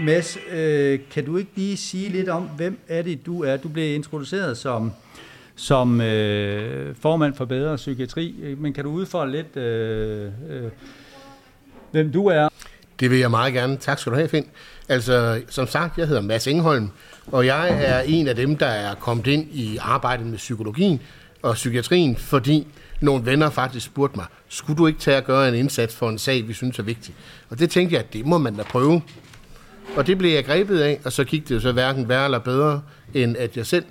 Mads, øh, kan du ikke lige sige lidt om, hvem er det, du er? Du blev introduceret som, som øh, formand for Bedre Psykiatri, men kan du udfolde lidt, øh, øh, hvem du er? Det vil jeg meget gerne. Tak skal du have, Finn. Altså, som sagt, jeg hedder Mads Engholm, og jeg er en af dem, der er kommet ind i arbejdet med psykologien og psykiatrien, fordi nogle venner faktisk spurgte mig, skulle du ikke tage at gøre en indsats for en sag, vi synes er vigtig? Og det tænkte jeg, at det må man da prøve. Og det blev jeg grebet af, og så gik det jo så hverken værre eller bedre, end at jeg selv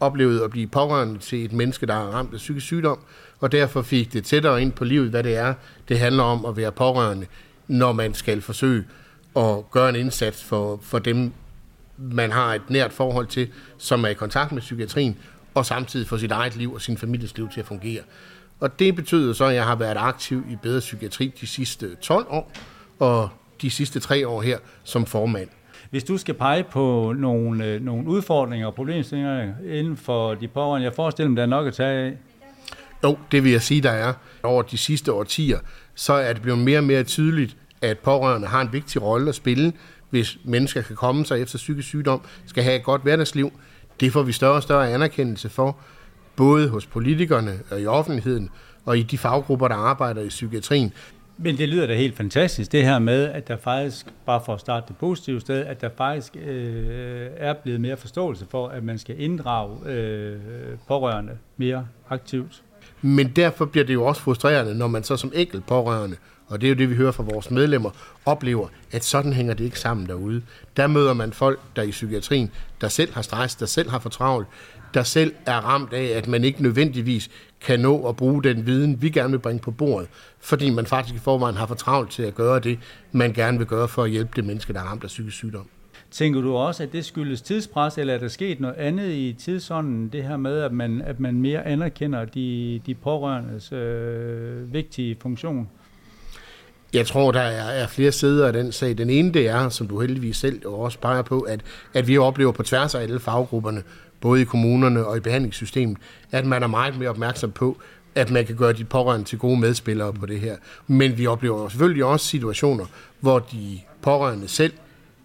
oplevede at blive pårørende til et menneske, der er ramt af psykisk sygdom, og derfor fik det tættere ind på livet, hvad det er. Det handler om at være pårørende, når man skal forsøge at gøre en indsats for, for dem, man har et nært forhold til, som er i kontakt med psykiatrien, og samtidig få sit eget liv og sin families liv til at fungere. Og det betyder så, at jeg har været aktiv i bedre psykiatri de sidste 12 år, og de sidste tre år her som formand. Hvis du skal pege på nogle, øh, nogle udfordringer og problemstillinger inden for de pårørende, jeg forestiller mig, der er nok at tage af. Jo, det vil jeg sige, der er. Over de sidste årtier, så er det blevet mere og mere tydeligt, at pårørende har en vigtig rolle at spille, hvis mennesker kan komme sig efter psykisk sygdom, skal have et godt hverdagsliv. Det får vi større og større anerkendelse for, både hos politikerne og i offentligheden, og i de faggrupper, der arbejder i psykiatrien. Men det lyder da helt fantastisk, det her med, at der faktisk, bare for at starte det positive sted, at der faktisk øh, er blevet mere forståelse for, at man skal inddrage øh, pårørende mere aktivt. Men derfor bliver det jo også frustrerende, når man så som enkelt pårørende, og det er jo det, vi hører fra vores medlemmer, oplever, at sådan hænger det ikke sammen derude. Der møder man folk, der i psykiatrien, der selv har stress, der selv har for travlt, der selv er ramt af, at man ikke nødvendigvis kan nå at bruge den viden, vi gerne vil bringe på bordet, fordi man faktisk i forvejen har for travlt til at gøre det, man gerne vil gøre for at hjælpe det menneske, der er ramt af psykisk sygdom. Tænker du også, at det skyldes tidspres, eller er der sket noget andet i tidsånden, det her med, at man, at man mere anerkender de, de pårørendes øh, vigtige funktion? Jeg tror, der er, er flere sider af den sag. Den ene, det er, som du heldigvis selv også peger på, at, at vi oplever på tværs af alle faggrupperne, både i kommunerne og i behandlingssystemet, at man er meget mere opmærksom på, at man kan gøre de pårørende til gode medspillere på det her. Men vi oplever selvfølgelig også situationer, hvor de pårørende selv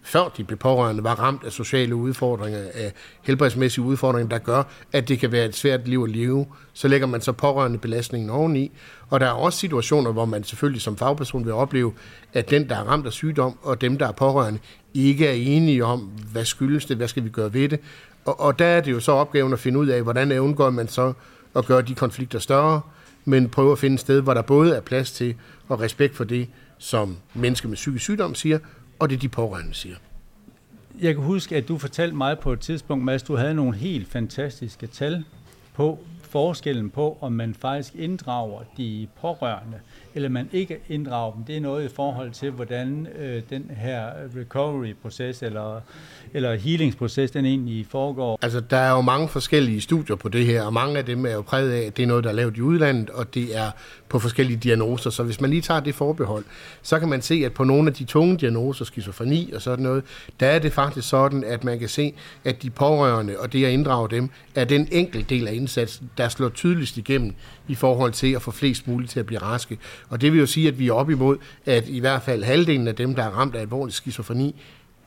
før de blev pårørende, var ramt af sociale udfordringer, af helbredsmæssige udfordringer, der gør, at det kan være et svært liv at leve. Så lægger man så pårørende belastningen oveni. Og der er også situationer, hvor man selvfølgelig som fagperson vil opleve, at den, der er ramt af sygdom, og dem, der er pårørende, ikke er enige om, hvad skyldes det, hvad skal vi gøre ved det. Og, og der er det jo så opgaven at finde ud af, hvordan undgår man så at gøre de konflikter større, men prøve at finde et sted, hvor der både er plads til og respekt for det, som mennesker med psykisk sygdom siger, og det de pårørende siger. Jeg kan huske, at du fortalte mig på et tidspunkt, at du havde nogle helt fantastiske tal på forskellen på, om man faktisk inddrager de pårørende eller man ikke inddrager dem, det er noget i forhold til, hvordan øh, den her recovery-proces eller, eller healingsproces, den egentlig foregår. Altså, der er jo mange forskellige studier på det her, og mange af dem er jo præget af, at det er noget, der er lavet i udlandet, og det er på forskellige diagnoser. Så hvis man lige tager det forbehold, så kan man se, at på nogle af de tunge diagnoser, skizofreni og sådan noget, der er det faktisk sådan, at man kan se, at de pårørende og det at inddrage dem, er den enkelte del af indsatsen, der slår tydeligst igennem i forhold til at få flest muligt til at blive raske. Og det vil jo sige, at vi er op imod, at i hvert fald halvdelen af dem, der er ramt af alvorlig skizofreni,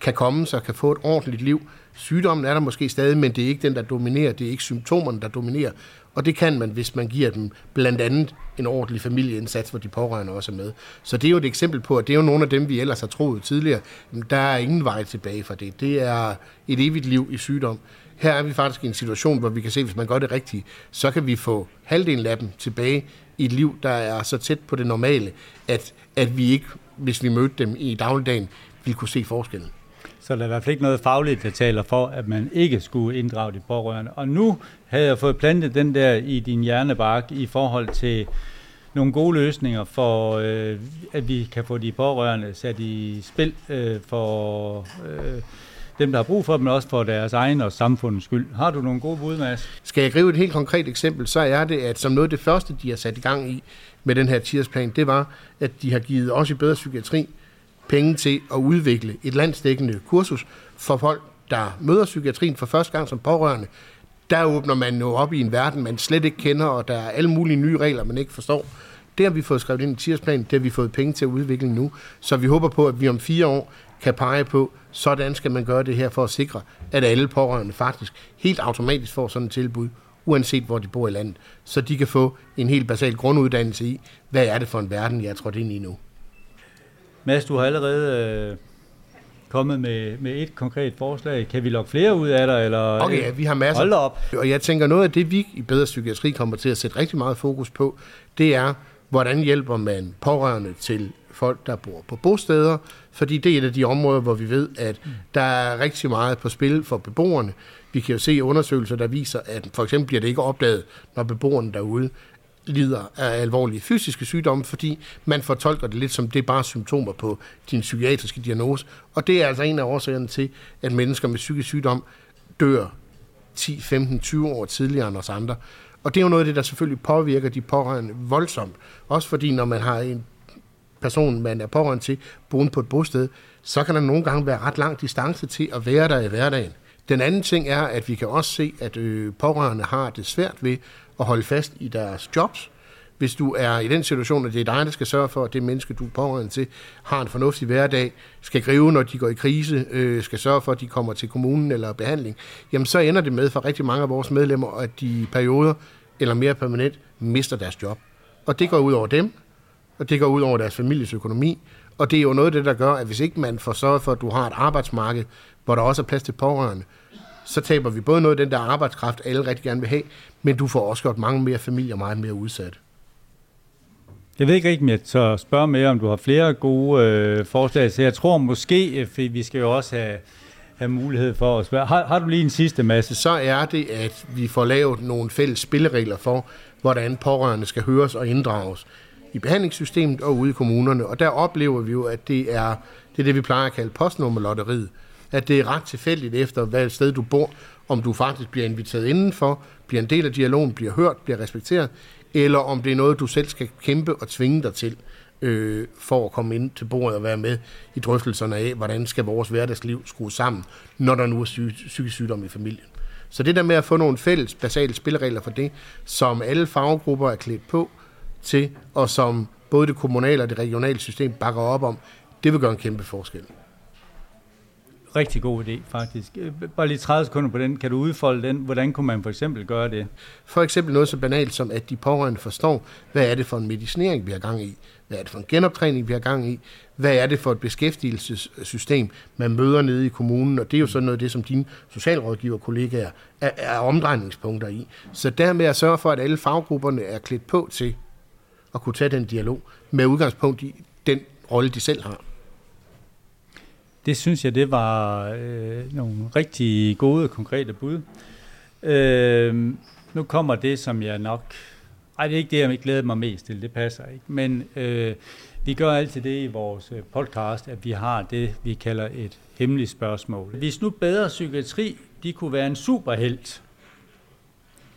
kan komme sig, kan få et ordentligt liv. Sygdommen er der måske stadig, men det er ikke den, der dominerer. Det er ikke symptomerne, der dominerer. Og det kan man, hvis man giver dem blandt andet en ordentlig familieindsats, hvor de pårørende også er med. Så det er jo et eksempel på, at det er jo nogle af dem, vi ellers har troet tidligere. Der er ingen vej tilbage for det. Det er et evigt liv i sygdom. Her er vi faktisk i en situation, hvor vi kan se, at hvis man gør det rigtigt, så kan vi få halvdelen af dem tilbage et liv, der er så tæt på det normale, at, at vi ikke, hvis vi mødte dem i dagligdagen, ville kunne se forskellen. Så der er i hvert fald ikke noget fagligt, der taler for, at man ikke skulle inddrage de pårørende. Og nu havde jeg fået plantet den der i din hjernebark i forhold til nogle gode løsninger for, øh, at vi kan få de pårørende sat i spil øh, for øh, dem, der har brug for dem, også for deres egen og samfundets skyld. Har du nogle gode bud, Mads? Skal jeg gribe et helt konkret eksempel, så er det, at som noget af det første, de har sat i gang i med den her tidsplan, det var, at de har givet også i bedre psykiatri penge til at udvikle et landsdækkende kursus for folk, der møder psykiatrien for første gang som pårørende. Der åbner man jo op i en verden, man slet ikke kender, og der er alle mulige nye regler, man ikke forstår. Det har vi fået skrevet ind i tidsplanen, det har vi fået penge til at udvikle nu. Så vi håber på, at vi om fire år kan pege på, sådan skal man gøre det her for at sikre, at alle pårørende faktisk helt automatisk får sådan et tilbud, uanset hvor de bor i landet, så de kan få en helt basal grunduddannelse i, hvad er det for en verden, jeg er trådt ind i nu. Mads, du har allerede øh, kommet med, med et konkret forslag. Kan vi lokke flere ud af dig? Eller, okay, ja, vi har masser. Hold op. Og jeg tænker, noget af det, vi i Bedre Psykiatri kommer til at sætte rigtig meget fokus på, det er, hvordan hjælper man pårørende til folk, der bor på bosteder, fordi det er et af de områder, hvor vi ved, at der er rigtig meget på spil for beboerne. Vi kan jo se undersøgelser, der viser, at for eksempel bliver det ikke opdaget, når beboerne derude lider af alvorlige fysiske sygdomme, fordi man fortolker det lidt som, det er bare symptomer på din psykiatriske diagnose. Og det er altså en af årsagerne til, at mennesker med psykisk sygdom dør 10, 15, 20 år tidligere end os andre. Og det er jo noget af det, der selvfølgelig påvirker de pårørende voldsomt. Også fordi, når man har en person, man er pårørende til, boende på et bosted, så kan der nogle gange være ret lang distance til at være der i hverdagen. Den anden ting er, at vi kan også se, at øh, pårørende har det svært ved at holde fast i deres jobs. Hvis du er i den situation, at det er dig, der skal sørge for, at det menneske, du er pårørende til, har en fornuftig hverdag, skal gribe, når de går i krise, øh, skal sørge for, at de kommer til kommunen eller behandling, jamen så ender det med for rigtig mange af vores medlemmer, at de i perioder eller mere permanent mister deres job. Og det går ud over dem, og det går ud over deres families økonomi, og det er jo noget af det, der gør, at hvis ikke man får sørget for, at du har et arbejdsmarked, hvor der også er plads til pårørende, så taber vi både noget af den der arbejdskraft, alle rigtig gerne vil have, men du får også gjort mange mere familier meget mere udsat. Jeg ved ikke rigtig, så spørger mere, om du har flere gode øh, forslag. Så jeg tror måske, øh, for vi skal jo også have, have mulighed for at spørge. Har, har du lige en sidste masse? Så er det, at vi får lavet nogle fælles spilleregler for, hvordan pårørende skal høres og inddrages i behandlingssystemet og ude i kommunerne. Og der oplever vi jo, at det er det, er det vi plejer at kalde postnummerlotteriet. At det er ret tilfældigt efter, hvad sted du bor, om du faktisk bliver inviteret indenfor, bliver en del af dialogen, bliver hørt, bliver respekteret, eller om det er noget, du selv skal kæmpe og tvinge dig til, øh, for at komme ind til bordet og være med i drøftelserne af, hvordan skal vores hverdagsliv skrues sammen, når der nu er syg, psykisk sygdom i familien. Så det der med at få nogle fælles basale spilleregler for det, som alle faggrupper er klædt på til, og som både det kommunale og det regionale system bakker op om, det vil gøre en kæmpe forskel rigtig god idé, faktisk. Øh, bare lige 30 sekunder på den. Kan du udfolde den? Hvordan kunne man for eksempel gøre det? For eksempel noget så banalt som, at de pårørende forstår, hvad er det for en medicinering, vi har gang i? Hvad er det for en genoptræning, vi har gang i? Hvad er det for et beskæftigelsessystem, man møder nede i kommunen? Og det er jo sådan noget af det, som dine socialrådgiverkollegaer er, er omdrejningspunkter i. Så dermed at sørge for, at alle faggrupperne er klædt på til at kunne tage den dialog med udgangspunkt i den rolle, de selv har. Det synes jeg, det var øh, nogle rigtig gode, konkrete bud. Øh, nu kommer det, som jeg nok... Ej, det er ikke det, jeg glæder mig mest til, det passer ikke. Men øh, vi gør altid det i vores øh, podcast, at vi har det, vi kalder et hemmeligt spørgsmål. Hvis nu bedre psykiatri, de kunne være en superhelt,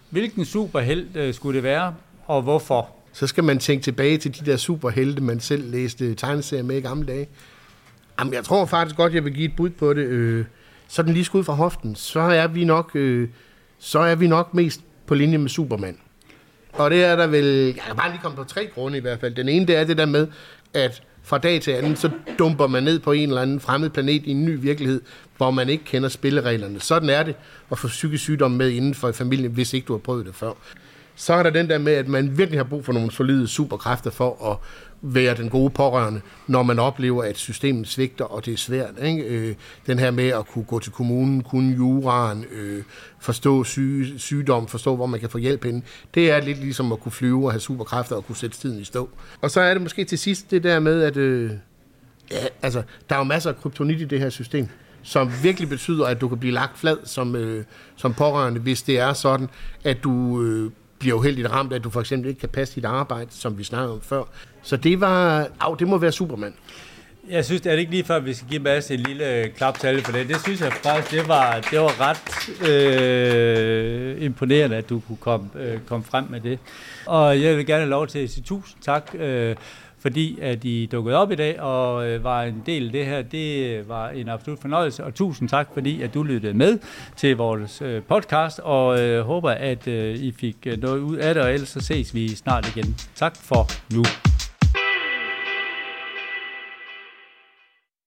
hvilken superhelt øh, skulle det være, og hvorfor? Så skal man tænke tilbage til de der superhelte, man selv læste tegneserier med i gamle dage. Jamen, jeg tror faktisk godt, jeg vil give et bud på det. Øh, så den lige skud fra hoften, så er vi nok, øh, så er vi nok mest på linje med Superman. Og det er der vel, jeg kan bare lige komme på tre grunde i hvert fald. Den ene, det er det der med, at fra dag til anden, så dumper man ned på en eller anden fremmed planet i en ny virkelighed, hvor man ikke kender spillereglerne. Sådan er det at få psykisk sygdom med inden for familien, hvis ikke du har prøvet det før. Så er der den der med, at man virkelig har brug for nogle solide superkræfter for at være den gode pårørende, når man oplever, at systemet svigter, og det er svært. Ikke? Øh, den her med at kunne gå til kommunen, kunne juraen, øh, forstå syge, sygdom, forstå, hvor man kan få hjælp ind. Det er lidt ligesom at kunne flyve og have superkræfter og kunne sætte tiden i stå. Og så er det måske til sidst det der med, at øh, ja, altså, der er jo masser af kryptonit i det her system som virkelig betyder, at du kan blive lagt flad som, øh, som pårørende, hvis det er sådan, at du øh, bliver uheldigt ramt, at du for eksempel ikke kan passe dit arbejde, som vi snakkede om før. Så det var, au, det må være Superman. Jeg synes, det er ikke lige før, vi skal give Mads en lille øh, klap til for det. Det synes jeg faktisk, det var, det var ret øh, imponerende, at du kunne komme, øh, komme frem med det. Og jeg vil gerne have lov til at sige tusind tak, øh, fordi at I dukkede op i dag og øh, var en del af det her. Det var en absolut fornøjelse, og tusind tak, fordi at du lyttede med til vores øh, podcast, og øh, håber, at øh, I fik øh, noget ud af det, og ellers så ses vi snart igen. Tak for nu.